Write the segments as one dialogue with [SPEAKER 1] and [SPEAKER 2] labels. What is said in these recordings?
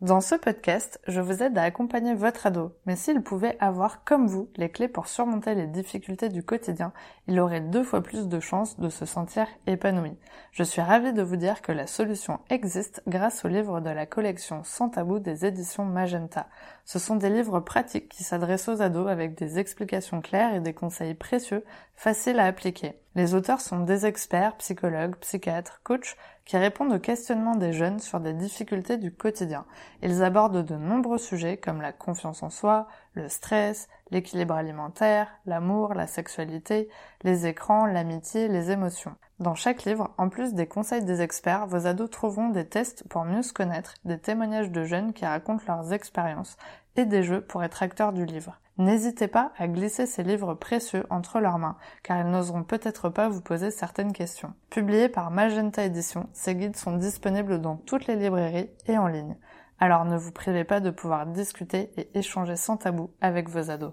[SPEAKER 1] Dans ce podcast, je vous aide à accompagner votre ado, mais s'il pouvait avoir, comme vous, les clés pour surmonter les difficultés du quotidien, il aurait deux fois plus de chances de se sentir épanoui. Je suis ravie de vous dire que la solution existe grâce aux livres de la collection Sans tabou des éditions Magenta. Ce sont des livres pratiques qui s'adressent aux ados avec des explications claires et des conseils précieux, faciles à appliquer. Les auteurs sont des experts, psychologues, psychiatres, coachs, qui répondent aux questionnements des jeunes sur des difficultés du quotidien. Ils abordent de nombreux sujets comme la confiance en soi, le stress, l'équilibre alimentaire, l'amour, la sexualité, les écrans, l'amitié, les émotions. Dans chaque livre, en plus des conseils des experts, vos ados trouveront des tests pour mieux se connaître, des témoignages de jeunes qui racontent leurs expériences et des jeux pour être acteurs du livre. N'hésitez pas à glisser ces livres précieux entre leurs mains, car ils n'oseront peut-être pas vous poser certaines questions. Publiés par Magenta Édition, ces guides sont disponibles dans toutes les librairies et en ligne. Alors ne vous privez pas de pouvoir discuter et échanger sans tabou avec vos ados.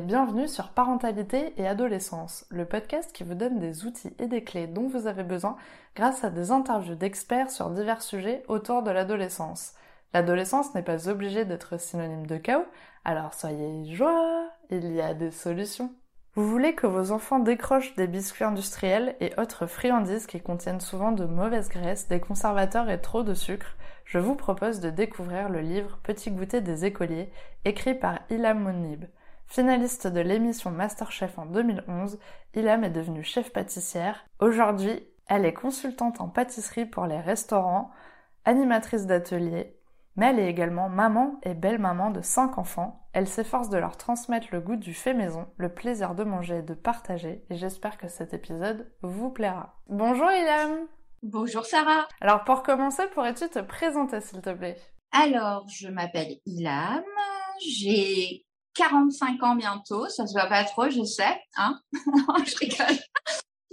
[SPEAKER 1] Bienvenue sur Parentalité et Adolescence, le podcast qui vous donne des outils et des clés dont vous avez besoin grâce à des interviews d'experts sur divers sujets autour de l'adolescence. L'adolescence n'est pas obligée d'être synonyme de chaos, alors soyez joie, il y a des solutions. Vous voulez que vos enfants décrochent des biscuits industriels et autres friandises qui contiennent souvent de mauvaises graisses, des conservateurs et trop de sucre? Je vous propose de découvrir le livre Petit goûter des écoliers, écrit par Ilham Monib. Finaliste de l'émission Masterchef en 2011, Ilham est devenue chef pâtissière. Aujourd'hui, elle est consultante en pâtisserie pour les restaurants, animatrice d'atelier, mais elle est également maman et belle-maman de cinq enfants. Elle s'efforce de leur transmettre le goût du fait maison, le plaisir de manger et de partager, et j'espère que cet épisode vous plaira. Bonjour Ilham
[SPEAKER 2] Bonjour Sarah
[SPEAKER 1] Alors pour commencer, pourrais-tu te présenter s'il te plaît?
[SPEAKER 2] Alors, je m'appelle Ilham, j'ai 45 ans bientôt, ça se voit pas trop, je sais, hein. non, je rigole.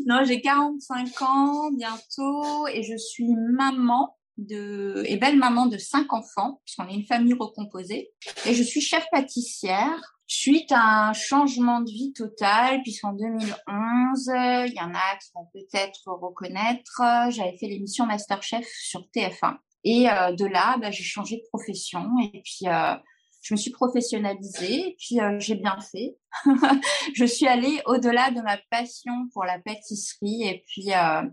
[SPEAKER 2] Non, j'ai 45 ans bientôt et je suis maman de et belle maman de cinq enfants puisqu'on est une famille recomposée et je suis chef pâtissière suite à un changement de vie total puisqu'en 2011 il y en a qui vont peut-être reconnaître j'avais fait l'émission Masterchef sur TF1 et euh, de là bah, j'ai changé de profession et puis euh, je me suis professionnalisée, puis euh, j'ai bien fait. je suis allée au-delà de ma passion pour la pâtisserie, et puis euh,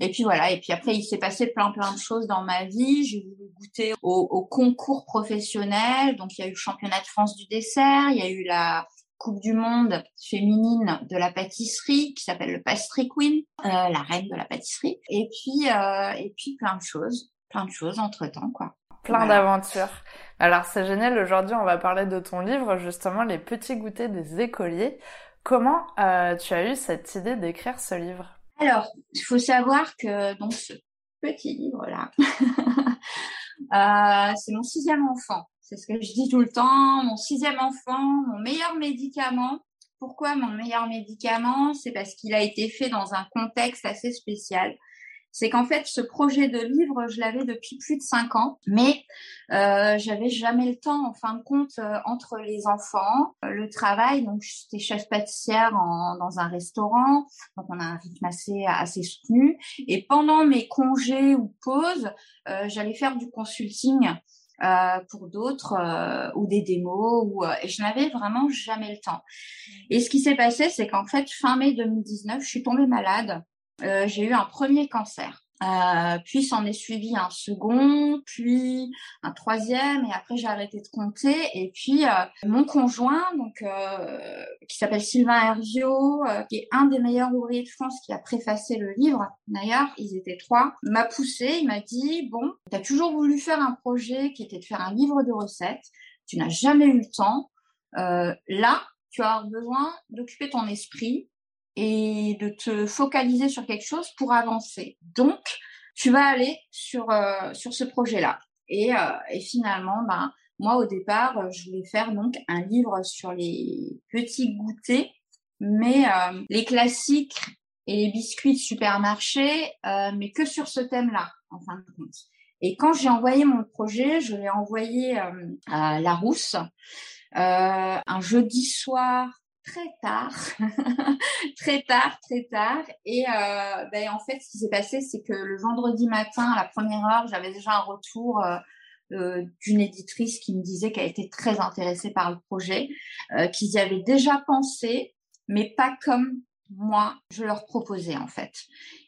[SPEAKER 2] et puis voilà. Et puis après, il s'est passé plein plein de choses dans ma vie. J'ai voulu goûter au, au, concours professionnel. Donc il y a eu le championnat de France du dessert, il y a eu la Coupe du Monde féminine de la pâtisserie qui s'appelle le Pastry Queen, euh, la reine de la pâtisserie. Et puis et puis plein de choses, plein de choses entre temps quoi
[SPEAKER 1] plein d'aventures. Alors c'est génial, aujourd'hui on va parler de ton livre, justement Les petits goûters des écoliers. Comment euh, tu as eu cette idée d'écrire ce livre?
[SPEAKER 2] Alors, il faut savoir que donc ce petit livre-là, euh, c'est mon sixième enfant. C'est ce que je dis tout le temps, mon sixième enfant, mon meilleur médicament. Pourquoi mon meilleur médicament? C'est parce qu'il a été fait dans un contexte assez spécial c'est qu'en fait, ce projet de livre, je l'avais depuis plus de cinq ans, mais euh, j'avais jamais le temps, en fin de compte, euh, entre les enfants, euh, le travail. Donc, j'étais chef pâtissière dans un restaurant, donc on a un rythme assez soutenu. Et pendant mes congés ou pauses, euh, j'allais faire du consulting. Euh, pour d'autres ou des démos ou et je n'avais vraiment jamais le temps. Et ce qui s'est passé, c'est qu'en fait fin mai 2019, je suis tombée malade euh, j'ai eu un premier cancer. Euh, puis s'en est suivi un second, puis un troisième, et après j'ai arrêté de compter. Et puis euh, mon conjoint, donc euh, qui s'appelle Sylvain Hervio, euh, qui est un des meilleurs ouvriers de France, qui a préfacé le livre. D'ailleurs, ils étaient trois. M'a poussé, il m'a dit bon, tu as toujours voulu faire un projet qui était de faire un livre de recettes. Tu n'as jamais eu le temps. là, tu as besoin d'occuper ton esprit et de te focaliser sur quelque chose pour avancer. Donc, tu vas aller sur euh, sur ce projet-là. Et, euh, et finalement, ben moi au départ, je voulais faire donc un livre sur les petits goûters, mais euh, les classiques et les biscuits de supermarché, mais que sur ce thème-là, en fin de compte. Et quand j'ai envoyé mon projet, je l'ai envoyé à Larousse un jeudi soir très tard très tard, très tard. Et euh, ben, en fait, ce qui s'est passé, c'est que le vendredi matin, à la première heure, j'avais déjà un retour euh, euh, d'une éditrice qui me disait qu'elle était très intéressée par le projet, euh, qu'ils y avaient déjà pensé, mais pas comme moi je leur proposais en fait.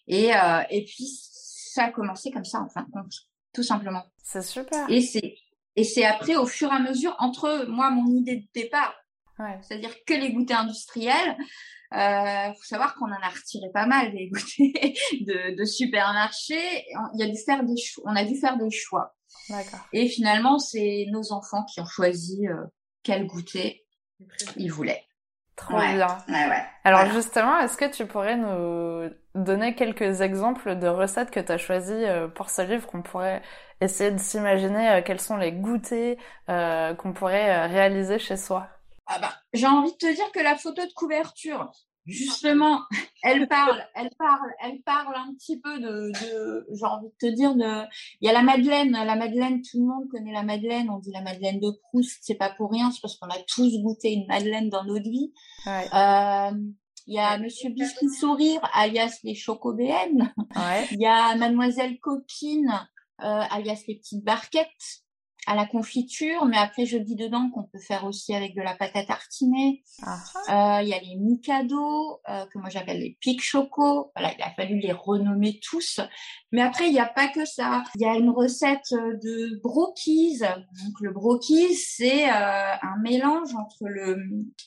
[SPEAKER 2] Et, euh, et puis ça a commencé comme ça en fin de compte, tout simplement.
[SPEAKER 1] C'est super.
[SPEAKER 2] Et c'est et c'est après au fur et à mesure entre moi mon idée de départ,
[SPEAKER 1] Ouais.
[SPEAKER 2] c'est-à-dire que les goûters industriels. Euh, faut savoir qu'on en a retiré pas mal des goûters de, de supermarché. Il y a dû faire des choix. On a dû faire des choix. Et finalement, c'est nos enfants qui ont choisi euh, quel goûter ils voulaient.
[SPEAKER 1] Trop
[SPEAKER 2] Ouais.
[SPEAKER 1] bien.
[SPEAKER 2] Ouais, ouais.
[SPEAKER 1] Alors
[SPEAKER 2] Voilà.
[SPEAKER 1] justement, est-ce que tu pourrais nous donner quelques exemples de recettes que tu as choisies euh, pour ce livre qu'on pourrait essayer de s'imaginer euh, quels sont les goûters euh, qu'on pourrait réaliser chez soi?
[SPEAKER 2] Ah bah, j'ai envie de te dire que la photo de couverture, justement, elle parle, elle parle, elle parle un petit peu de, de j'ai envie de te dire de, il y a la Madeleine, la Madeleine, tout le monde connaît la Madeleine, on dit la Madeleine de Proust, c'est pas pour rien, c'est parce qu'on a tous goûté une Madeleine dans notre vie.
[SPEAKER 1] Ouais.
[SPEAKER 2] Euh, il y a Monsieur Biscuit Sourire, alias les Chocobéennes.
[SPEAKER 1] Ouais.
[SPEAKER 2] Il y a Mademoiselle Coquine, euh, alias les petites barquettes à la confiture, mais après je dis dedans qu'on peut faire aussi avec de la pâte à tartiner.
[SPEAKER 1] Ah.
[SPEAKER 2] Euh, Il y a les Mikado, euh, que moi j'appelle les Pic Choco. Voilà, il a fallu les renommer tous. Mais après, il n'y a pas que ça. Il y a une recette euh, de brokies. Donc le brokies, c'est euh, un mélange entre le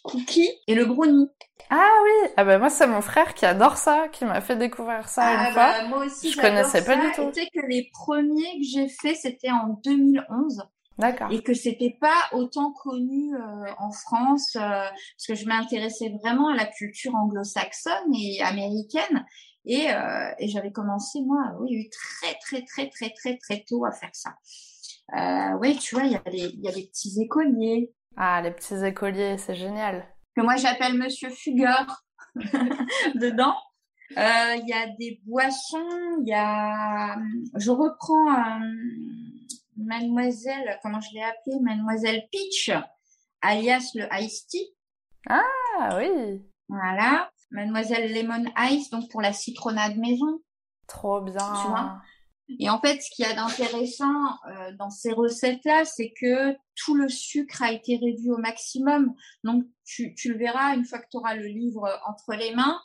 [SPEAKER 2] cookie et le brownie.
[SPEAKER 1] Ah oui, ah bah moi c'est mon frère qui adore ça, qui m'a fait découvrir ça une
[SPEAKER 2] Ah,
[SPEAKER 1] fois.
[SPEAKER 2] bah, moi aussi,
[SPEAKER 1] Je connaissais pas du tout.
[SPEAKER 2] Tu sais que les premiers que j'ai fait, c'était en 2011
[SPEAKER 1] D'accord.
[SPEAKER 2] et que c'était pas autant connu euh, en France euh, parce que je m'intéressais vraiment à la culture anglo-saxonne et américaine et, euh, et j'avais commencé moi oui très très très très très très tôt à faire ça. Euh, oui, tu vois, il y a les il y a les petits écoliers
[SPEAKER 1] Ah, les petits écoliers, c'est génial.
[SPEAKER 2] que moi j'appelle Monsieur Fugueur dedans. Euh, Il y a des boissons, il y a, je reprends euh, Mademoiselle, comment je l'ai appelée, Mademoiselle Peach, alias le Ice Tea.
[SPEAKER 1] Ah oui,
[SPEAKER 2] Voilà. Mademoiselle Lemon Ice, donc pour la citronnade maison.
[SPEAKER 1] trop bien.
[SPEAKER 2] Tu vois? Et en fait, ce qu'il y a d'intéressant euh, dans ces recettes-là, c'est que tout le sucre a été réduit au maximum. Donc, tu, tu le verras une fois que tu auras le livre entre les mains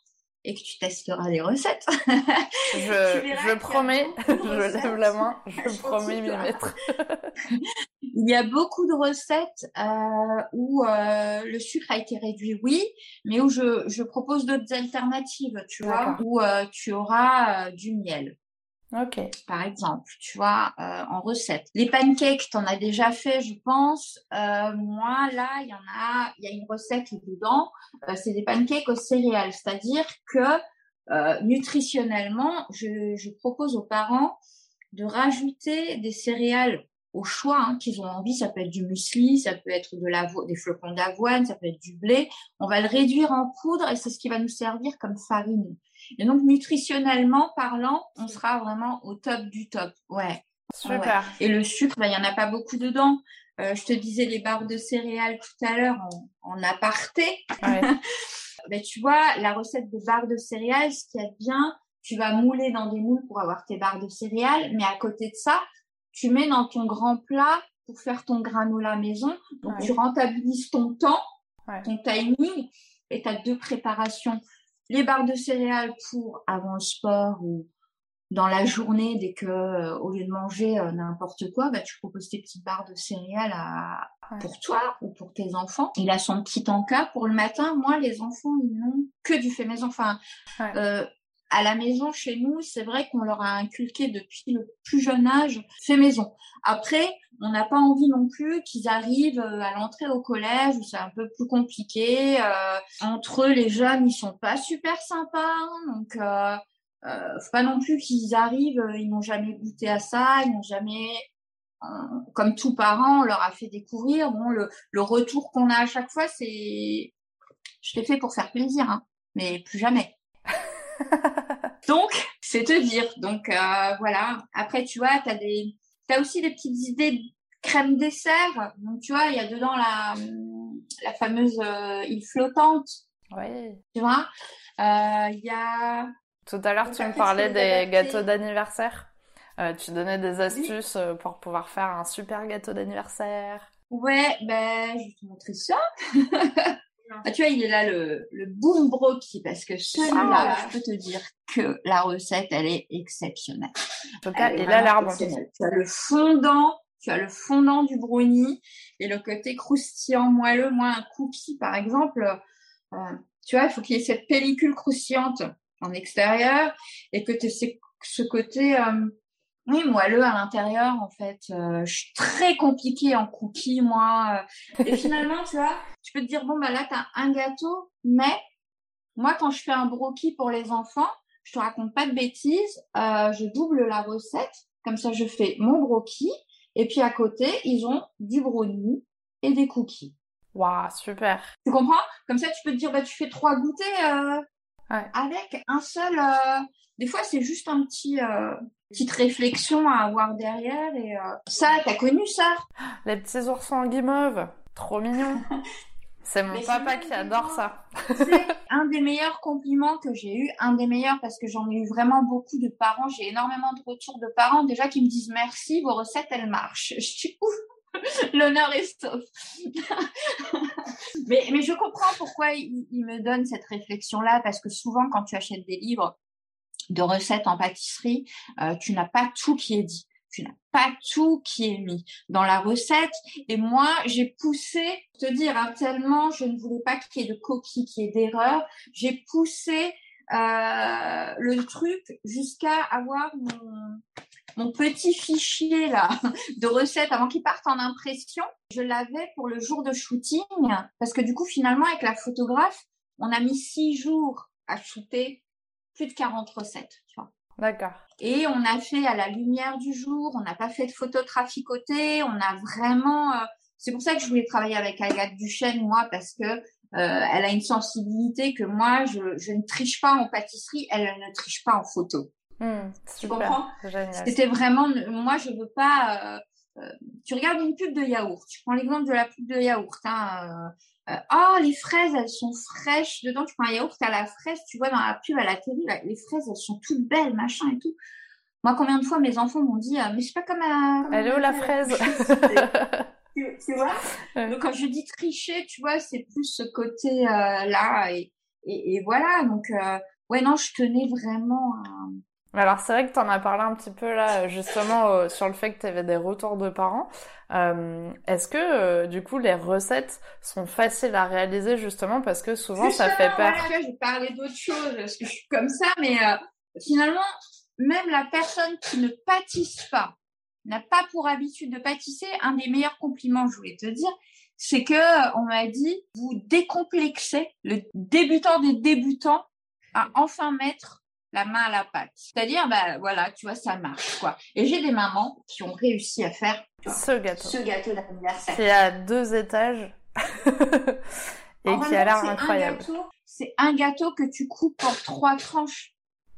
[SPEAKER 2] et que tu testeras les recettes.
[SPEAKER 1] Je, je promets, je lève la main, je promets m'y mettre.
[SPEAKER 2] Il y a beaucoup de recettes euh, où euh, le sucre a été réduit, oui, mais où je, je propose d'autres alternatives, tu vois, où euh, tu auras du miel.
[SPEAKER 1] Ok.
[SPEAKER 2] par exemple, tu vois, euh, en recette. Les pancakes, t'en as déjà fait, je pense. Euh, moi, là, il y en a, il y a une recette dedans. Euh, c'est des pancakes aux céréales, c'est-à-dire que euh, nutritionnellement, je, je propose aux parents de rajouter des céréales au choix hein, qu'ils ont envie. Ça peut être du muesli, ça peut être de des flocons d'avoine, ça peut être du blé. On va le réduire en poudre et c'est ce qui va nous servir comme farine. Et donc, nutritionnellement parlant, on sera vraiment au top du top. Ouais.
[SPEAKER 1] Super.
[SPEAKER 2] Et le sucre, bah, il y en a pas beaucoup dedans. Euh, je te disais les barres de céréales tout à l'heure en, en aparté.
[SPEAKER 1] Ouais.
[SPEAKER 2] Ben, tu vois, la recette de barres de céréales, ce qu'il y a de bien, tu vas mouler dans des moules pour avoir tes barres de céréales, mais à côté de ça, tu mets dans ton grand plat pour faire ton granola maison. Donc,
[SPEAKER 1] Ouais.
[SPEAKER 2] tu rentabilises ton temps, ton timing, et tu as deux préparations. Les barres de céréales pour avant le sport ou dans la journée, dès que, euh, au lieu de manger euh, n'importe quoi, bah, tu proposes tes petites barres de céréales à,
[SPEAKER 1] Ouais.
[SPEAKER 2] pour toi ou pour tes enfants. Il a son petit encas pour le matin. Moi, les enfants, ils n'ont que du fait maison. Enfin,
[SPEAKER 1] Ouais.
[SPEAKER 2] euh, à la maison, chez nous, c'est vrai qu'on leur a inculqué depuis le plus jeune âge fait maison. Après, on n'a pas envie non plus qu'ils arrivent euh, à l'entrée au collège où c'est un peu plus compliqué. Euh, entre eux, les jeunes, ils sont pas super sympas. hein, donc, euh, euh, faut pas non plus qu'ils arrivent, euh, ils n'ont jamais goûté à ça, ils n'ont jamais, comme tout parent, on leur a fait découvrir. Bon, le, le retour qu'on a à chaque fois, c'est, je l'ai fait pour faire plaisir, hein, mais plus jamais. Donc, c'est te dire. Donc euh, voilà. Après, tu vois, t'as des, t'as aussi des petites idées de crème dessert. Donc tu vois, il y a dedans la, la fameuse euh, île flottante
[SPEAKER 1] Oui.
[SPEAKER 2] tu vois. Il y a...
[SPEAKER 1] Tout à l'heure, tu me parlais des gâteaux d'anniversaire. Euh, tu donnais des astuces pour pouvoir faire un super gâteau d'anniversaire.
[SPEAKER 2] Ouais, ben, je vais te montrer ça. ah, tu vois, il est là le, le boom broki parce que celui-là, je peux te dire que la recette, elle est exceptionnelle.
[SPEAKER 1] En tout cas, a l'air bon.
[SPEAKER 2] Tu as le fondant, tu as le fondant du brownie et le côté croustillant moelleux. Moi, un cookie, par exemple, euh, tu vois, il faut qu'il y ait cette pellicule croustillante en extérieur et que tu aies ce côté euh, oui, moelleux à l'intérieur, en fait. Euh, je suis très compliquée en cookies, moi. Euh. Et finalement, tu vois, tu peux te dire, bon, bah là, t'as un gâteau, mais moi, quand je fais un broki pour les enfants, je te raconte pas de bêtises, euh, je double la recette. Comme ça, je fais mon broki. Et puis, à côté, ils ont du brownie et des cookies.
[SPEAKER 1] Waouh, super.
[SPEAKER 2] Tu comprends? Comme ça, tu peux te dire, bah, tu fais trois goûters avec un seul... Des fois, c'est juste un petit petite réflexion à avoir derrière. Et euh, ça, t'as connu ça
[SPEAKER 1] Les petits oursons en guimauve, trop mignon. C'est mon papa qui adore ça.
[SPEAKER 2] C'est un des meilleurs compliments que j'ai eu, un des meilleurs parce que j'en ai eu vraiment beaucoup de parents. J'ai énormément de retours de parents déjà qui me disent merci, vos recettes elles marchent. Je suis ouf. L'honneur est sauf. mais, mais je comprends pourquoi il me donnent cette réflexion-là parce que souvent quand tu achètes des livres, de recettes en pâtisserie, euh, tu n'as pas tout qui est dit. Tu n'as pas tout qui est mis dans la recette. Et moi, j'ai poussé, te dire, hein, tellement je ne voulais pas qu'il y ait de coquilles, qu'il y ait d'erreurs. J'ai poussé euh, le truc jusqu'à avoir mon, mon petit fichier là de recettes avant qu'il parte en impression. Je l'avais pour le jour de shooting parce que du coup, finalement, avec la photographe, on a mis six jours à shooter plus de 40 recettes, tu vois.
[SPEAKER 1] D'accord.
[SPEAKER 2] Et on a fait à la lumière du jour, on n'a pas fait de photos traficotées, on a vraiment. Euh, c'est pour ça que je voulais travailler avec Agathe Duchesne, moi, parce que euh, elle a une sensibilité que moi, je, je, ne triche pas en pâtisserie, elle ne triche pas en photo.
[SPEAKER 1] Mmh,
[SPEAKER 2] tu comprends? C'était vraiment, moi, je veux pas. Euh, tu regardes une pub de yaourt. Tu prends l'exemple de la pub de yaourt. Hein, euh, oh, les fraises, elles sont fraîches. Dedans, tu prends un yaourt à la fraise, tu vois dans la pub à la télé, les fraises, elles sont toutes belles, machin et tout. Moi, combien de fois mes enfants m'ont dit, euh, mais c'est pas comme à...
[SPEAKER 1] Elle est où la fraise
[SPEAKER 2] tu, vois Donc, quand je dis tricher, tu vois, c'est plus ce côté-là. Euh, et, et, et, voilà, donc, ouais, non, je tenais vraiment à
[SPEAKER 1] alors c'est vrai que tu en as parlé un petit peu là justement sur le fait que tu avais des retours de parents. Euh, Est-ce que euh, du coup les recettes sont faciles à réaliser justement parce que souvent ça fait peur?
[SPEAKER 2] voilà, J'ai parlé d'autre chose parce que je suis comme ça, mais euh, finalement même la personne qui ne pâtisse pas n'a pas pour habitude de pâtisser. Un des meilleurs compliments, je voulais te dire, c'est que on m'a dit vous décomplexez le débutant des débutants à enfin mettre la main à la pâte. C'est-à-dire, bah voilà, tu vois, ça marche quoi. Et j'ai des mamans qui ont réussi à faire
[SPEAKER 1] ce gâteau,
[SPEAKER 2] ce gâteau d'anniversaire.
[SPEAKER 1] C'est à deux étages et qui a l'air incroyable.
[SPEAKER 2] C'est un gâteau que tu coupes en trois tranches.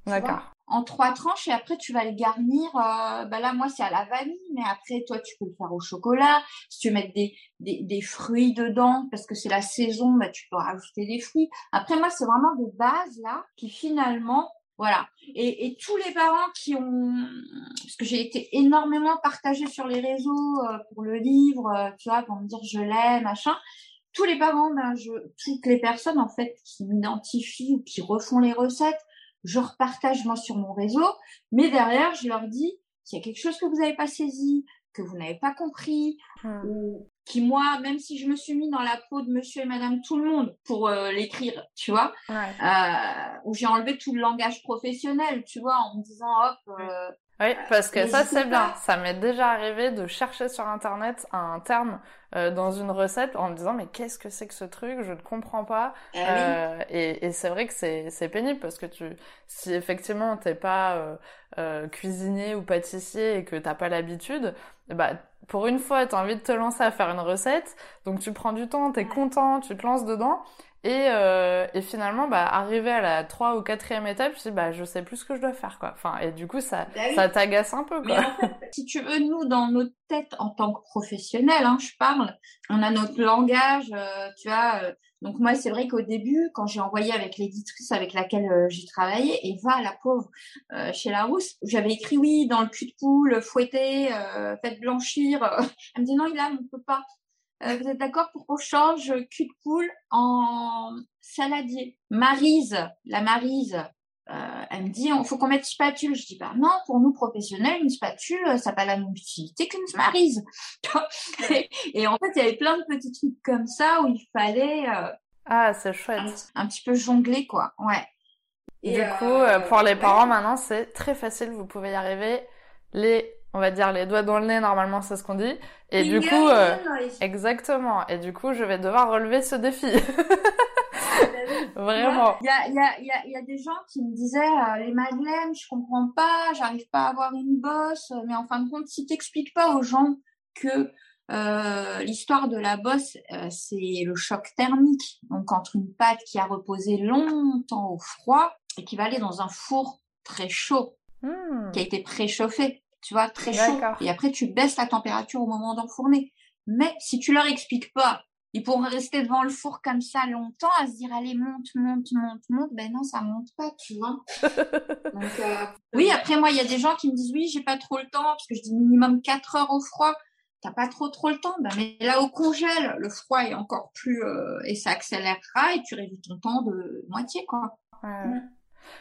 [SPEAKER 1] D'accord.
[SPEAKER 2] En trois tranches et après tu vas le garnir. Euh, bah là moi c'est à la vanille, mais après toi tu peux le faire au chocolat. Si tu mettre des, des, des fruits dedans parce que c'est la saison, bah tu peux rajouter des fruits. Après moi c'est vraiment des bases là qui finalement voilà. Et, et, tous les parents qui ont, parce que j'ai été énormément partagée sur les réseaux euh, pour le livre, euh, tu vois, pour me dire je l'aime, machin. Tous les parents, ben, je, toutes les personnes en fait qui m'identifient ou qui refont les recettes, je repartage moi sur mon réseau. Mais derrière, je leur dis s'il y a quelque chose que vous n'avez pas saisi, que vous n'avez pas compris, hmm. ou qui moi, même si je me suis mis dans la peau de Monsieur et Madame tout le monde pour euh, l'écrire, tu vois, euh, où j'ai enlevé tout le langage professionnel, tu vois, en me disant hop. Euh,
[SPEAKER 1] oui, parce que ça c'est bien. Ça m'est déjà arrivé de chercher sur internet un terme euh, dans une recette en me disant mais qu'est-ce que c'est que ce truc? Je ne comprends pas. Eh euh, et, et c'est vrai que c'est c'est pénible parce que tu si effectivement t'es pas euh, cuisinier ou pâtissier et que t'as pas l'habitude, bah pour une fois t'as envie de te lancer à faire une recette, donc tu prends du temps, t'es content, tu te lances dedans Et, euh, et finalement, bah, arrivé à la trois ou quatrième étape, je dis, bah, je sais plus ce que je dois faire, quoi. Enfin, et du coup, ça,
[SPEAKER 2] Bah oui.
[SPEAKER 1] ça t'agace un peu, quoi.
[SPEAKER 2] Mais en fait, si tu veux, nous, dans notre tête, en tant que professionnels, hein, je parle, on a notre langage, euh, tu vois. euh, donc moi, c'est vrai qu'au début, quand j'ai envoyé avec l'éditrice avec laquelle j'ai travaillé, Eva, la pauvre, chez Larousse, j'avais écrit oui, dans le cul de poule, fouetter, faites blanchir. Elle me dit non, Ilan, on peut pas. Euh, vous êtes d'accord pour qu'on change cul de poule en saladier? Marise, la Marise, euh, elle me dit, il faut qu'on mette spatule. Je dis, bah non, pour nous professionnels, une spatule, ça n'a pas la même utilité qu'une marise. et, et en fait, il y avait plein de petits trucs comme ça où il fallait euh,
[SPEAKER 1] Ah, c'est chouette.
[SPEAKER 2] un petit peu jongler, quoi. Ouais. Et,
[SPEAKER 1] Du
[SPEAKER 2] euh,
[SPEAKER 1] coup, euh, pour les parents, maintenant, c'est très facile. Vous pouvez y arriver. Les, on va dire, les doigts dans le nez, normalement, c'est ce qu'on dit. Et du coup, euh, exactement. Et du coup, je vais devoir relever ce défi.
[SPEAKER 2] Tu vois,
[SPEAKER 1] Vraiment.
[SPEAKER 2] Il y a, y, a, il y, a, il y a des gens qui me disaient euh, les madeleines, je comprends pas, j'arrive pas à avoir une bosse. Mais en fin de compte, si t'expliques pas aux gens que euh, l'histoire de la bosse, euh, c'est le choc thermique. Donc entre une pâte qui a reposé longtemps au froid et qui va aller dans un four très chaud,
[SPEAKER 1] Hmm.
[SPEAKER 2] qui a été préchauffé, tu vois, très chaud. Et après, tu baisses la température au moment d'enfourner. Mais si tu leur expliques pas, ils pourront rester devant le four comme ça longtemps à se dire allez monte, monte, monte, monte. Ben non, ça monte pas, tu vois. Donc, euh, oui, après moi, il y a des gens qui me disent oui, j'ai pas trop le temps parce que je dis minimum 4 heures au froid. T'as pas trop trop le temps, ben, mais là au congèle, le froid est encore plus euh, et ça accélérera et tu réduis ton temps de moitié quoi.
[SPEAKER 1] Ouais.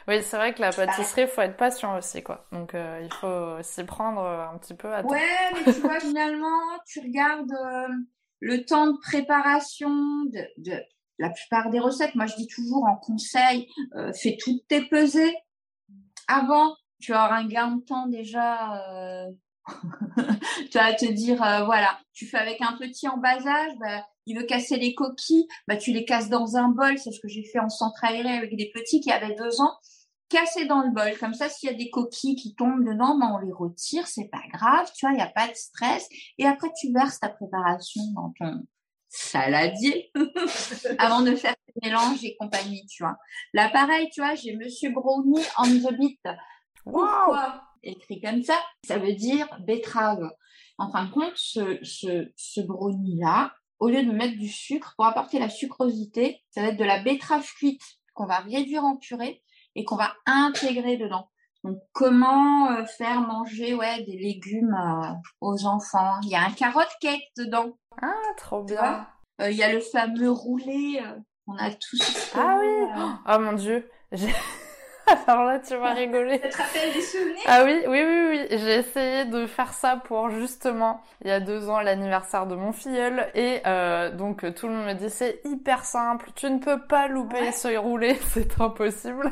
[SPEAKER 1] Oui, c'est vrai que la pâtisserie, faut être patient aussi, quoi. Donc, euh, il faut s'y prendre euh, un petit peu à temps.
[SPEAKER 2] Ouais, mais tu vois, finalement, tu regardes euh, le temps de préparation de, de la plupart des recettes. Moi, je dis toujours en conseil, euh, fais toutes tes pesées avant. Tu auras un gain de temps déjà. tu vas te dire, euh, voilà, tu fais avec un petit embasage, bah, il veut casser les coquilles, bah, tu les casses dans un bol. C'est ce que j'ai fait en centre aéré avec des petits qui avaient deux ans casser dans le bol. Comme ça, s'il y a des coquilles qui tombent dedans, ben, on les retire, c'est pas grave, tu vois, il n'y a pas de stress. Et après, tu verses ta préparation dans ton saladier avant de faire tes mélanges et compagnie, tu vois. Là, pareil, tu vois, j'ai Monsieur Brownie on the beat. Pourquoi écrit comme ça Ça veut dire betterave. En fin de compte, ce, ce, ce brownie-là, au lieu de mettre du sucre, pour apporter la sucrosité, ça va être de la betterave cuite qu'on va réduire en purée et qu'on va intégrer dedans. Donc, comment euh, faire manger ouais, des légumes euh, aux enfants? Il y a un carotte cake dedans.
[SPEAKER 1] Ah, trop bien.
[SPEAKER 2] Euh, Il y a le fameux roulé. on a tous.
[SPEAKER 1] Ah oui. Oh mon dieu. Alors là, tu vas rigoler.
[SPEAKER 2] Ça te rappelle des souvenirs
[SPEAKER 1] Ah oui, oui, oui, oui. J'ai essayé de faire ça pour justement, il y a deux ans, l'anniversaire de mon filleul. Et euh, donc, tout le monde me dit, c'est hyper simple. Tu ne peux pas louper
[SPEAKER 2] Ouais.
[SPEAKER 1] ce roulé. C'est impossible.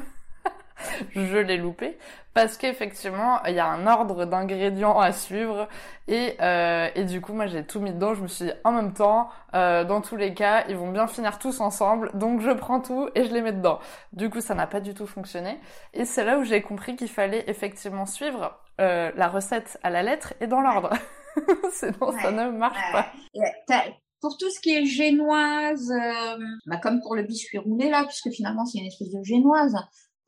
[SPEAKER 1] Je l'ai loupé. Parce qu'effectivement il y a un ordre d'ingrédients à suivre. Et euh, et du coup moi j'ai tout mis dedans. Je me suis dit en même temps euh, dans tous les cas ils vont bien finir tous ensemble. Donc je prends tout et je les mets dedans. Du coup ça n'a pas du tout fonctionné. Et c'est là où j'ai compris qu'il fallait effectivement suivre euh, la recette à la lettre et dans l'ordre. Sinon ça
[SPEAKER 2] Ouais.
[SPEAKER 1] ne marche pas.
[SPEAKER 2] Pour tout ce qui est génoise, euh, bah comme pour le biscuit roulé là, puisque finalement c'est une espèce de génoise.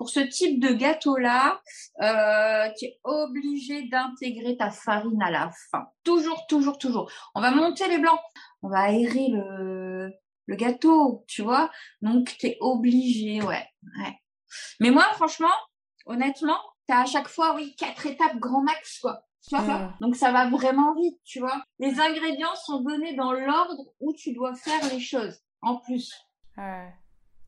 [SPEAKER 2] Pour ce type de gâteau-là, euh, tu es obligé d'intégrer ta farine à la fin. Toujours, toujours, toujours. On va monter les blancs. On va aérer le, le gâteau, tu vois. Donc, tu es obligé, ouais, ouais. Mais moi, franchement, honnêtement, t'as à chaque fois, oui, quatre étapes grand max, quoi. Tu vois
[SPEAKER 1] Mm.
[SPEAKER 2] Donc, ça va vraiment vite, tu vois. Les ingrédients sont donnés dans l'ordre où tu dois faire les choses, en plus.
[SPEAKER 1] Ouais.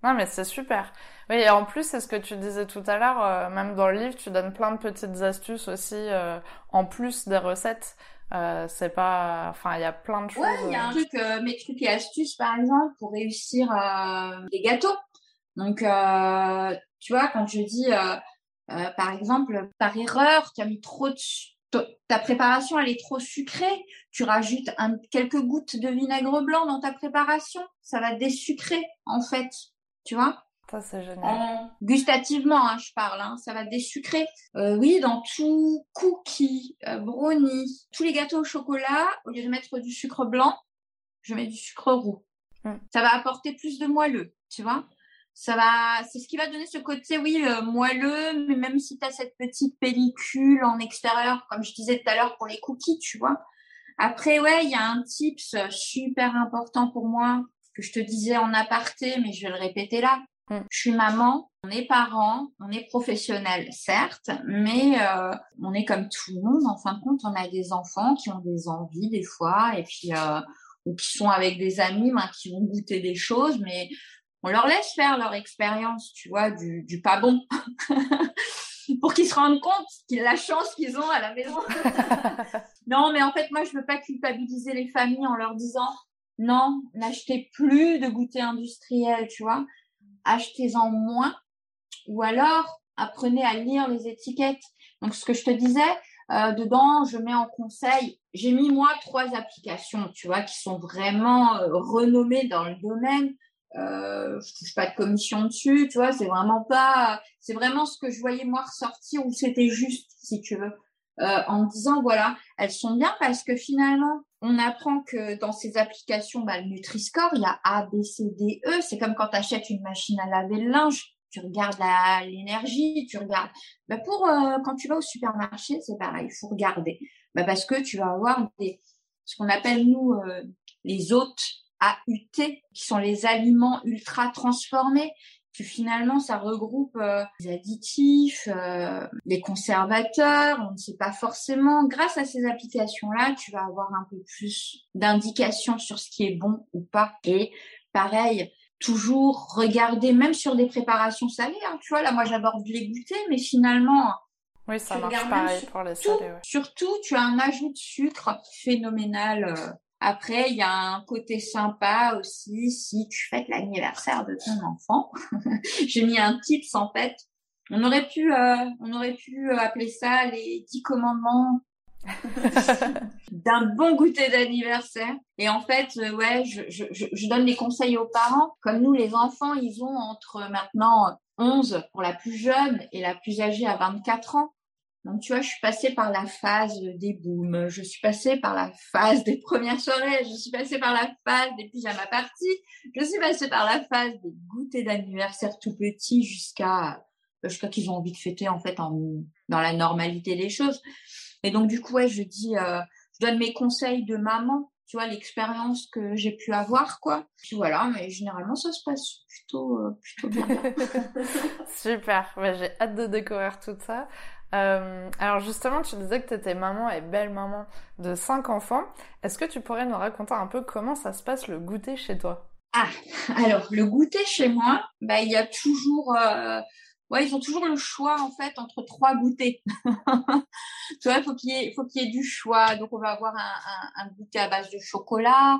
[SPEAKER 1] Non, mais c'est super. Oui, et en plus, c'est ce que tu disais tout à l'heure, euh, même dans le livre, tu donnes plein de petites astuces aussi, euh, en plus des recettes. Euh, c'est pas... Enfin, il y a plein de choses.
[SPEAKER 2] Ouais, il y a un truc, mes trucs et astuces, par exemple, pour réussir des gâteaux. Donc, tu vois, quand je dis, par exemple, par erreur, tu as mis trop de... ta- Ta préparation, elle est trop sucrée. Tu rajoutes un, quelques gouttes de vinaigre blanc dans ta préparation. Ça va désucrer, en fait. Tu vois?
[SPEAKER 1] Ça, c'est génial.
[SPEAKER 2] en- gustativement, hein, je parle, hein, ça va désucrer. Euh, oui, dans tout cookie, euh, brownie, tous les gâteaux au chocolat, au lieu de mettre du sucre blanc, je mets du sucre roux.
[SPEAKER 1] Mm.
[SPEAKER 2] Ça va apporter plus de moelleux. tu vois? Ça va, c'est ce qui va donner ce côté, oui, euh, moelleux, mais même si tu as cette petite pellicule en extérieur, comme je disais tout à l'heure pour les cookies, tu vois? Après, ouais, il y a un tips super important pour moi que je te disais en aparté, mais je vais le répéter là. Mm. Je suis maman, on est parents, on est professionnels, certes, mais euh, on est comme tout le monde. En fin de compte, on a des enfants qui ont des envies des fois, et puis euh, ou qui sont avec des amis, ben, qui vont goûter des choses, mais on leur laisse faire leur expérience, tu vois, du, du pas bon, pour qu'ils se rendent compte de la chance qu'ils ont à la maison. non, mais en fait, moi, je veux pas culpabiliser les familles en leur disant non, n'achetez plus de goûter industriel, tu vois achetez-en moins ou alors apprenez à lire les étiquettes. Donc, ce que je te disais, euh, dedans, je mets en conseil, j'ai mis moi trois applications, tu vois, qui sont vraiment euh, renommées dans le domaine. Euh, je touche pas de commission dessus, tu vois, c'est vraiment pas, c'est vraiment ce que je voyais moi ressortir où c'était juste, si tu veux. Euh, en disant voilà, elles sont bien parce que finalement, on apprend que dans ces applications, bah, le Nutri-Score, il y a A, B, C, D, E. C'est comme quand tu achètes une machine à laver le linge. Tu regardes l'énergie, tu regardes. Bah, pour euh, quand tu vas au supermarché, c'est pareil, il faut regarder. Bah, parce que tu vas avoir des, ce qu'on appelle nous euh, les hôtes AUT, qui sont les aliments ultra transformés finalement ça regroupe euh, les additifs, euh, les conservateurs, on ne sait pas forcément. Grâce à ces applications-là, tu vas avoir un peu plus d'indications sur ce qui est bon ou pas. Et pareil, toujours regarder, même sur des préparations salées. Hein, tu vois, là, moi, j'aborde les goûter, mais finalement,
[SPEAKER 1] oui, ça marche pareil pour les salés.
[SPEAKER 2] Surtout, tu as un ajout de sucre phénoménal euh, après, il y a un côté sympa aussi si tu fêtes l'anniversaire de ton enfant. J'ai mis un tips en fait. On aurait pu, euh, on aurait pu appeler ça les dix commandements d'un bon goûter d'anniversaire. Et en fait, euh, ouais, je, je, je, donne des conseils aux parents. Comme nous, les enfants, ils ont entre maintenant 11 pour la plus jeune et la plus âgée à 24 ans. Donc, tu vois, je suis passée par la phase des booms, je suis passée par la phase des premières soirées, je suis passée par la phase des pyjamas parties, je suis passée par la phase des goûters d'anniversaire tout petits jusqu'à jusqu'à qu'ils ont envie de fêter en fait dans la normalité des choses. Et donc, du coup, ouais, je dis, euh, je donne mes conseils de maman, tu vois, l'expérience que j'ai pu avoir, quoi. Puis voilà, mais généralement, ça se passe plutôt, euh, plutôt bien.
[SPEAKER 1] Super, j'ai hâte de découvrir tout ça. Euh, alors justement, tu disais que tu étais maman et belle maman de cinq enfants. Est-ce que tu pourrais nous raconter un peu comment ça se passe le goûter chez toi?
[SPEAKER 2] Ah, alors le goûter chez moi, bah il y a toujours, euh... ouais, ils ont toujours le choix en fait entre trois goûters. tu vois, faut qu'il y ait, faut qu'il y ait du choix. Donc on va avoir un, goûter à base de chocolat,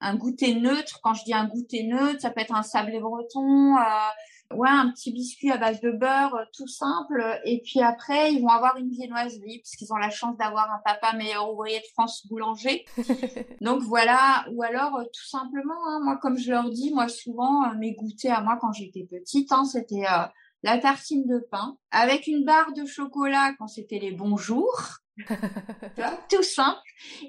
[SPEAKER 2] un goûter neutre. Quand je dis un goûter neutre, ça peut être un sablé breton. Euh ouais, un petit biscuit à base de beurre, euh, tout simple. Et puis après, ils vont avoir une viennoiserie puisqu'ils ont la chance d'avoir un papa meilleur ouvrier de France boulanger. Donc voilà. Ou alors, euh, tout simplement, hein, moi, comme je leur dis, moi, souvent, euh, mes goûters à moi quand j'étais petite, hein, c'était la tartine de pain avec une barre de chocolat quand c'était les bons jours tout simple.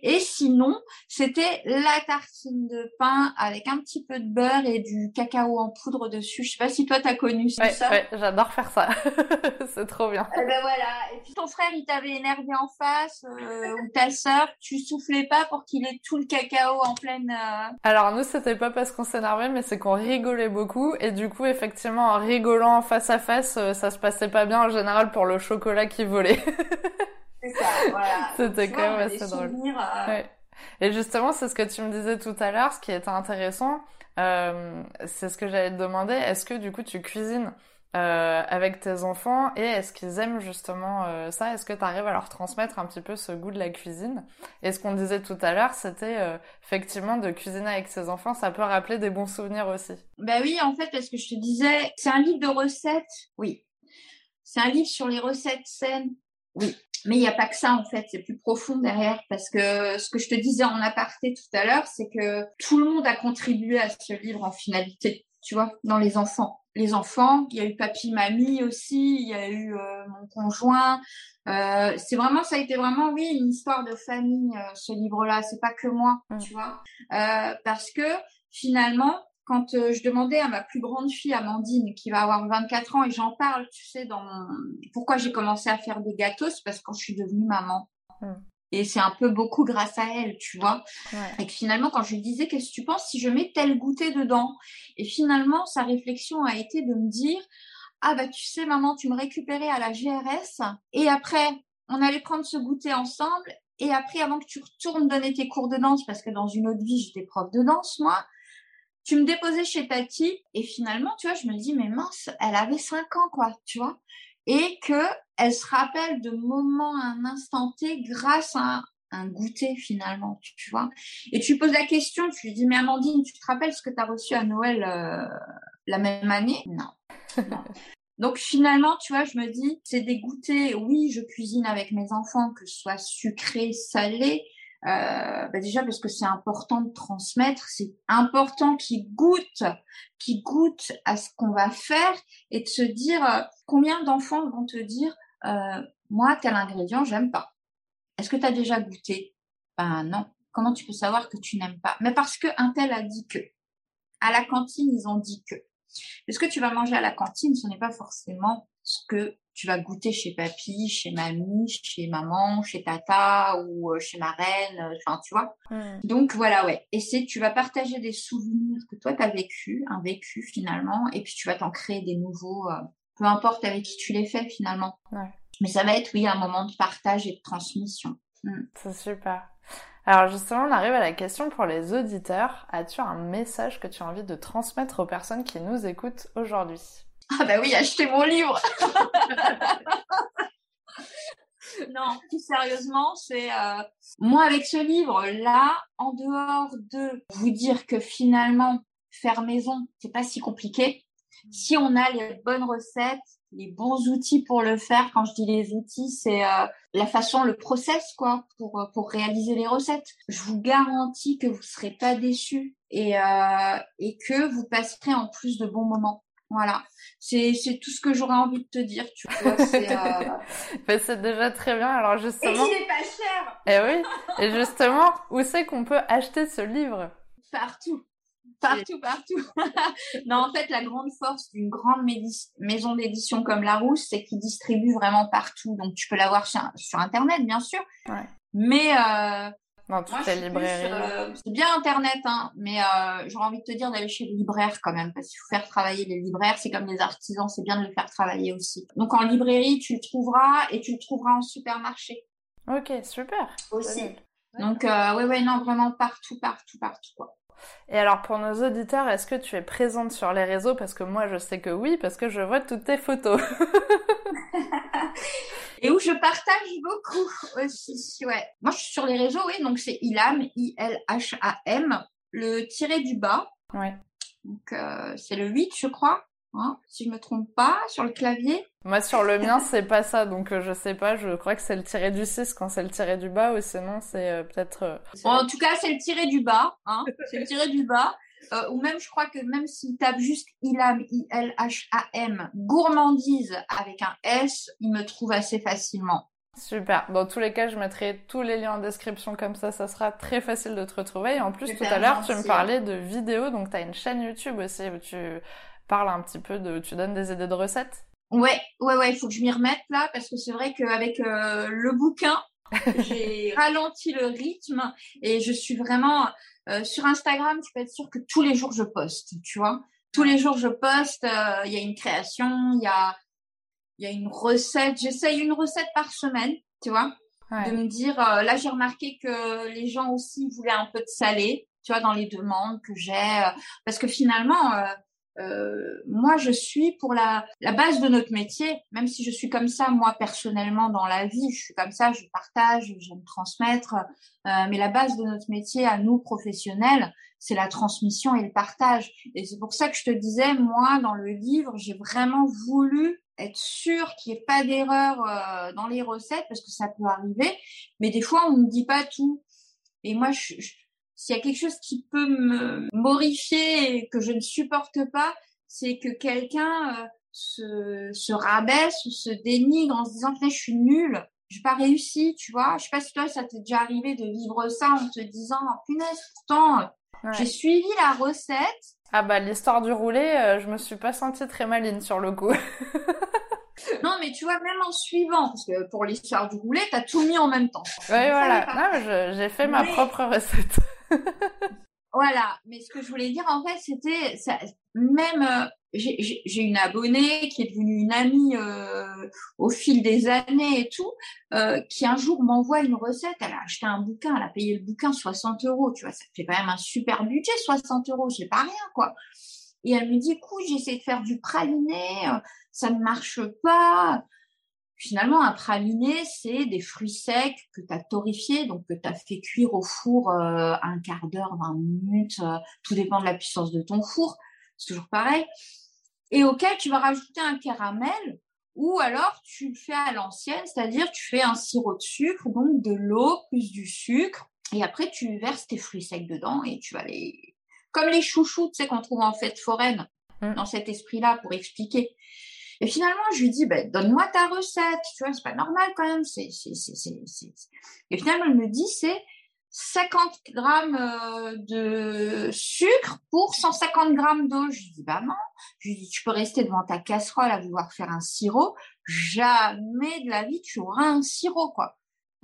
[SPEAKER 2] Et sinon, c'était la tartine de pain avec un petit peu de beurre et du cacao en poudre dessus. Je sais pas si toi t'as connu ça.
[SPEAKER 1] Ouais, j'adore faire ça. c'est trop bien.
[SPEAKER 2] Et eh ben voilà. Et puis ton frère, il t'avait énervé en face euh, ou ta sœur, tu soufflais pas pour qu'il ait tout le cacao en pleine. Euh,
[SPEAKER 1] Alors nous, c'était pas parce qu'on s'énervait, mais c'est qu'on rigolait beaucoup et du coup, effectivement, en rigolant face à face, euh, ça se passait pas bien en général pour le chocolat qui volait.
[SPEAKER 2] C'est ça, voilà.
[SPEAKER 1] C'était quand même assez drôle. Euh, Et justement, c'est ce que tu me disais tout à l'heure, ce qui était intéressant, euh, c'est ce que j'allais te demander. Est-ce que du coup tu cuisines euh, avec tes enfants et est-ce qu'ils aiment justement euh, ça? Est-ce que tu arrives à leur transmettre un petit peu ce goût de la cuisine? Et ce qu'on disait tout à l'heure, c'était euh, effectivement de cuisiner avec ses enfants, ça peut rappeler des bons souvenirs aussi.
[SPEAKER 2] Bah oui, en fait, parce que je te disais, c'est un livre de recettes, oui. C'est un livre sur les recettes saines, oui. Mais il n'y a pas que ça en fait, c'est plus profond derrière parce que ce que je te disais en aparté tout à l'heure, c'est que tout le monde a contribué à ce livre en finalité, tu vois, dans les enfants. Les enfants, il y a eu papy, mamie aussi, il y a eu euh, mon conjoint. Euh, c'est vraiment, ça a été vraiment, oui, une histoire de famille, euh, ce livre-là. C'est pas que moi, mmh. tu vois, euh, parce que finalement, quand euh, je demandais à ma plus grande fille, Amandine, qui va avoir 24 ans, et j'en parle, tu sais, dans pourquoi j'ai commencé à faire des gâteaux, c'est parce que quand je suis devenue maman. Hmm. Et c'est un peu beaucoup grâce à elle, tu vois. Et que finalement, quand je lui disais, qu'est-ce que tu penses si je mets tel goûter dedans? Et finalement, sa réflexion a été de me dire, ah bah tu sais, maman, tu me récupérais à la GRS, et après, on allait prendre ce goûter ensemble, et après, avant que tu retournes donner tes cours de danse, parce que dans une autre vie, j'étais prof de danse, moi, tu me déposais chez Tati et finalement, tu vois, je me dis, mais mince, elle avait 5 ans, quoi, tu vois. Et que elle se rappelle de moments un instant T grâce à un, goûter finalement, tu, vois. Et tu poses la question, tu lui dis, mais Amandine, tu te rappelles ce que tu as reçu à Noël euh, la même année? Non. Donc finalement, tu vois, je me dis, c'est des goûters, oui, je cuisine avec mes enfants, que ce soit sucré, salé, euh, bah déjà parce que c'est important de transmettre, c'est important qu'ils goûtent, qu'ils goûtent à ce qu'on va faire et de se dire euh, combien d'enfants vont te dire euh, moi tel ingrédient j'aime pas. Est-ce que tu as déjà goûté? Ben non. Comment tu peux savoir que tu n'aimes pas? Mais parce que un tel a dit que. À la cantine ils ont dit que. est ce que tu vas manger à la cantine, ce n'est pas forcément ce que tu vas goûter chez papy, chez mamie, chez maman, chez tata ou euh, chez ma reine, euh, enfin tu vois. Donc voilà, ouais. Et c'est tu vas partager des souvenirs que toi tu as vécu, un vécu finalement, et puis tu vas t'en créer des nouveaux, euh, peu importe avec qui tu les fais finalement. Ouais. Mais ça va être oui un moment de partage et de transmission.
[SPEAKER 1] Hmm. C'est super. Alors justement, on arrive à la question pour les auditeurs. As-tu un message que tu as envie de transmettre aux personnes qui nous écoutent aujourd'hui?
[SPEAKER 2] Ah bah oui, achetez mon livre. non, plus sérieusement, c'est euh, moi avec ce livre là, en dehors de vous dire que finalement faire maison, c'est pas si compliqué. Si on a les bonnes recettes, les bons outils pour le faire. Quand je dis les outils, c'est euh, la façon, le process quoi, pour euh, pour réaliser les recettes. Je vous garantis que vous serez pas déçus et et que vous passerez en plus de bons moments. Voilà, c'est tout ce que j'aurais envie de te dire, tu vois. C'est
[SPEAKER 1] euh... déjà très bien. Alors justement.
[SPEAKER 2] Et il est pas cher.
[SPEAKER 1] Et eh oui. Et justement, où c'est qu'on peut acheter ce livre?
[SPEAKER 2] Partout. Partout, partout. non, en fait, la grande force d'une grande maison d'édition comme Larousse, c'est qu'il distribue vraiment partout. Donc, tu peux l'avoir sur, sur Internet, bien sûr. Ouais. Mais euh,
[SPEAKER 1] dans toutes les librairies.
[SPEAKER 2] Euh, c'est bien Internet, hein, mais euh, j'aurais envie de te dire d'aller chez le libraire quand même, parce qu'il faut faire travailler les libraires. C'est comme les artisans, c'est bien de les faire travailler aussi. Donc en librairie, tu le trouveras et tu le trouveras en supermarché.
[SPEAKER 1] Ok, super.
[SPEAKER 2] Aussi. Donc euh, ouais, non, vraiment partout, partout, partout. Quoi.
[SPEAKER 1] Et alors pour nos auditeurs, est-ce que tu es présente sur les réseaux? Parce que moi, je sais que oui, parce que je vois toutes tes photos.
[SPEAKER 2] et où je partage beaucoup aussi. Ouais. Moi, je suis sur les réseaux, oui. Donc, c'est Ilam, I-L-H-A-M, le tiré du bas.
[SPEAKER 1] Ouais.
[SPEAKER 2] Donc, euh, c'est le 8, je crois. Hein, si je me trompe pas, sur le clavier.
[SPEAKER 1] Moi, sur le mien, c'est pas ça, donc euh, je sais pas, je crois que c'est le tiré du 6 quand c'est le tiré du bas, ou sinon c'est euh, peut-être...
[SPEAKER 2] en tout cas, c'est le tiré du bas, hein, c'est le tiré du bas. Euh, ou même je crois que même s'il tape juste Ilam, I-L-H-A-M, gourmandise avec un S, il me trouve assez facilement.
[SPEAKER 1] Super. Dans tous les cas, je mettrai tous les liens en description comme ça, ça sera très facile de te retrouver. Et en plus, tout à l'heure, tu me parlais de vidéos, donc tu as une chaîne YouTube aussi où tu parles un petit peu de, tu donnes des idées de recettes.
[SPEAKER 2] Ouais, ouais, ouais, il faut que je m'y remette là, parce que c'est vrai qu'avec euh, le bouquin, j'ai ralenti le rythme et je suis vraiment euh, sur Instagram. Tu peux être sûr que tous les jours je poste, tu vois. Tous les jours je poste. Euh, il y a une création, il y a il y a une recette. J'essaye une recette par semaine, tu vois. De me dire, euh, là j'ai remarqué que les gens aussi voulaient un peu de salé, tu vois, dans les demandes que j'ai, parce que finalement, euh, moi, je suis pour la, la base de notre métier, même si je suis comme ça, moi, personnellement, dans la vie, je suis comme ça, je partage, j'aime transmettre, euh, mais la base de notre métier, à nous, professionnels, c'est la transmission et le partage. Et c'est pour ça que je te disais, moi, dans le livre, j'ai vraiment voulu être sûr qu'il n'y ait pas d'erreur euh, dans les recettes, parce que ça peut arriver, mais des fois, on ne dit pas tout. Et moi, je, je s'il y a quelque chose qui peut me morifier et que je ne supporte pas, c'est que quelqu'un euh, se, se rabaisse ou se dénigre en se disant que je suis nulle, j'ai pas réussi, tu vois. Je sais pas si toi ça t'est déjà arrivé de vivre ça en te disant punaise pourtant J'ai suivi la recette.
[SPEAKER 1] Ah bah l'histoire du roulé, euh, je me suis pas sentie très maline sur le coup.
[SPEAKER 2] non mais tu vois même en suivant, parce que pour l'histoire du roulé, t'as tout mis en même temps.
[SPEAKER 1] Oui voilà, non j'ai fait ma propre recette.
[SPEAKER 2] Voilà, mais ce que je voulais dire en fait, c'était même euh, j'ai une abonnée qui est devenue une amie euh, au fil des années et tout, euh, qui un jour m'envoie une recette. Elle a acheté un bouquin, elle a payé le bouquin 60 euros, tu vois, ça fait quand même un super budget, 60 euros, c'est pas rien quoi. Et elle me dit, écoute, j'essaie de faire du praliné, ça ne marche pas. Finalement, un praliné, c'est des fruits secs que tu as torréfiés, donc que tu as fait cuire au four euh, un quart d'heure, 20 minutes, euh, tout dépend de la puissance de ton four, c'est toujours pareil, et auquel tu vas rajouter un caramel ou alors tu le fais à l'ancienne, c'est-à-dire tu fais un sirop de sucre, donc de l'eau plus du sucre, et après tu verses tes fruits secs dedans et tu vas les... Comme les chouchous, tu sais, qu'on trouve en fête foraine, mmh. dans cet esprit-là, pour expliquer. Et finalement, je lui dis, ben, donne-moi ta recette. Tu vois, c'est pas normal quand même. Et finalement, elle me dit, c'est 50 grammes euh, de sucre pour 150 grammes d'eau. Je lui dis, bah non. Je lui dis, tu peux rester devant ta casserole à vouloir faire un sirop. Jamais de la vie, tu auras un sirop, quoi.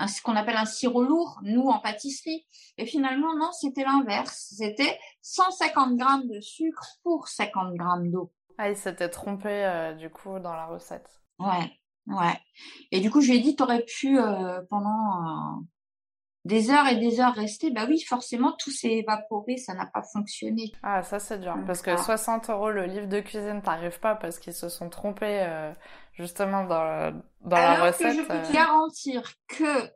[SPEAKER 2] ce qu'on appelle un sirop lourd, nous, en pâtisserie. Et finalement, non, c'était l'inverse. C'était 150 grammes de sucre pour 50 grammes d'eau.
[SPEAKER 1] Ah, il s'était trompé euh, du coup dans la recette.
[SPEAKER 2] Ouais, ouais. Et du coup, je lui ai dit, t'aurais pu euh, pendant euh, des heures et des heures rester. Bah oui, forcément, tout s'est évaporé, ça n'a pas fonctionné.
[SPEAKER 1] Ah, ça c'est dur. parce que 60 euros le livre de cuisine, t'arrives pas parce qu'ils se sont trompés justement dans, dans la recette.
[SPEAKER 2] Que je peux te garantir que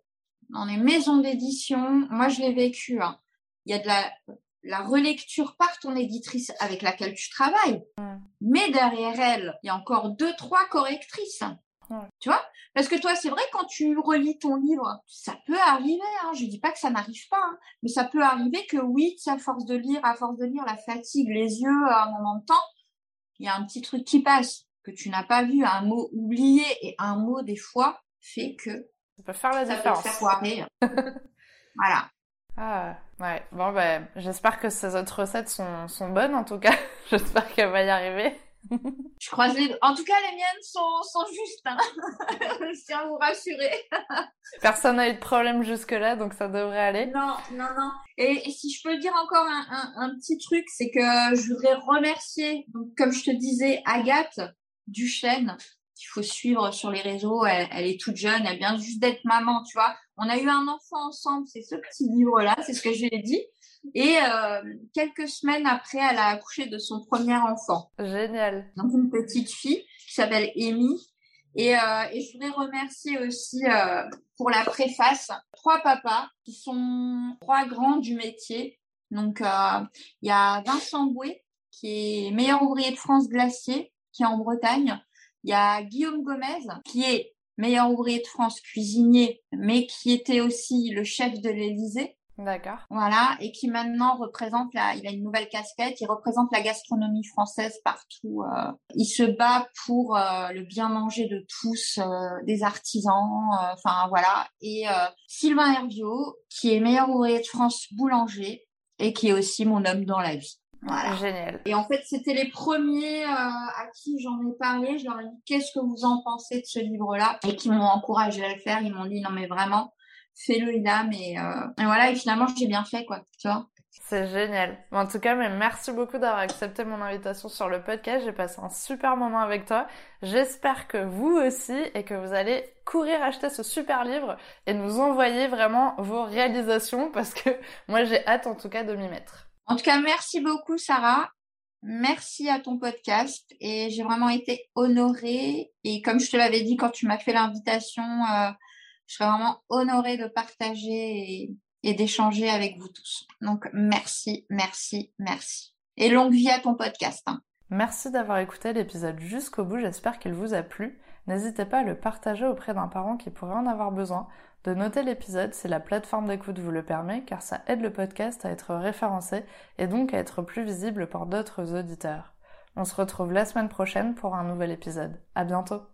[SPEAKER 2] dans les maisons d'édition, moi je l'ai vécu. Hein, il y a de la la relecture par ton éditrice avec laquelle tu travailles. Mais derrière elle, il y a encore deux, trois correctrices. Tu vois? Parce que toi, c'est vrai, quand tu relis ton livre, ça peut arriver. Hein, je dis pas que ça n'arrive pas, hein, mais ça peut arriver que oui, à force de lire, à force de lire, la fatigue, les yeux, à un moment de temps, il y a un petit truc qui passe que tu n'as pas vu, un mot oublié et un mot des fois fait que
[SPEAKER 1] ça peut faire la différence.
[SPEAKER 2] Peut te faire voilà.
[SPEAKER 1] Ah, ouais. Bon, ben, j'espère que ces autres recettes sont, sont bonnes, en tout cas. j'espère qu'elle va y arriver.
[SPEAKER 2] Je croise les En tout cas, les miennes sont, sont justes. Hein. Je tiens à vous rassurer.
[SPEAKER 1] Personne n'a eu de problème jusque-là, donc ça devrait aller.
[SPEAKER 2] Non, non, non. Et, si je peux dire encore un, un, un petit truc, c'est que je voudrais remercier, donc, comme je te disais, Agathe Duchesne, qu'il faut suivre sur les réseaux. Elle, elle, est toute jeune, elle vient juste d'être maman, tu vois. On a eu un enfant ensemble, c'est ce petit livre-là, c'est ce que je lui ai dit. Et euh, quelques semaines après, elle a accouché de son premier enfant.
[SPEAKER 1] Génial.
[SPEAKER 2] Donc une petite fille qui s'appelle Amy. Et, euh, et, je voudrais remercier aussi euh, pour la préface trois papas qui sont trois grands du métier. Donc il y a Vincent Bouet qui est meilleur ouvrier de France glacier, qui est en Bretagne. Il y a Guillaume Gomez qui est meilleur ouvrier de France cuisinier, mais qui était aussi le chef de l'Élysée.
[SPEAKER 1] D'accord.
[SPEAKER 2] Voilà, et qui maintenant représente la, il a une nouvelle casquette, il représente la gastronomie française partout. Euh, il se bat pour euh, le bien manger de tous, euh, des artisans, enfin voilà. Et Sylvain Herviot, qui est meilleur ouvrier de France boulanger et qui est aussi mon homme dans la vie.
[SPEAKER 1] Voilà. Génial.
[SPEAKER 2] Et en fait, c'était les premiers euh, à qui j'en ai parlé. Je leur ai dit qu'est-ce que vous en pensez de ce livre-là? Et qui m'ont encouragé à le faire. Ils m'ont dit non mais vraiment, fais-le Ida. Mais euh... et voilà. Et finalement, j'ai bien fait quoi. Tu vois.
[SPEAKER 1] C'est génial. En tout cas, mais merci beaucoup d'avoir accepté mon invitation sur le podcast. J'ai passé un super moment avec toi. J'espère que vous aussi et que vous allez courir acheter ce super livre et nous envoyer vraiment vos réalisations parce que moi j'ai hâte en tout cas de m'y mettre.
[SPEAKER 2] En tout cas, merci beaucoup, Sarah. Merci à ton podcast et j'ai vraiment été honorée. Et comme je te l'avais dit quand tu m'as fait l'invitation, euh, je serais vraiment honorée de partager et, d'échanger avec vous tous. Donc merci, merci, merci. Et longue vie à ton podcast. Hein.
[SPEAKER 1] Merci d'avoir écouté l'épisode jusqu'au bout. J'espère qu'il vous a plu. N'hésitez pas à le partager auprès d'un parent qui pourrait en avoir besoin de noter l'épisode si la plateforme d'écoute vous le permet, car ça aide le podcast à être référencé et donc à être plus visible par d'autres auditeurs. On se retrouve la semaine prochaine pour un nouvel épisode. À bientôt!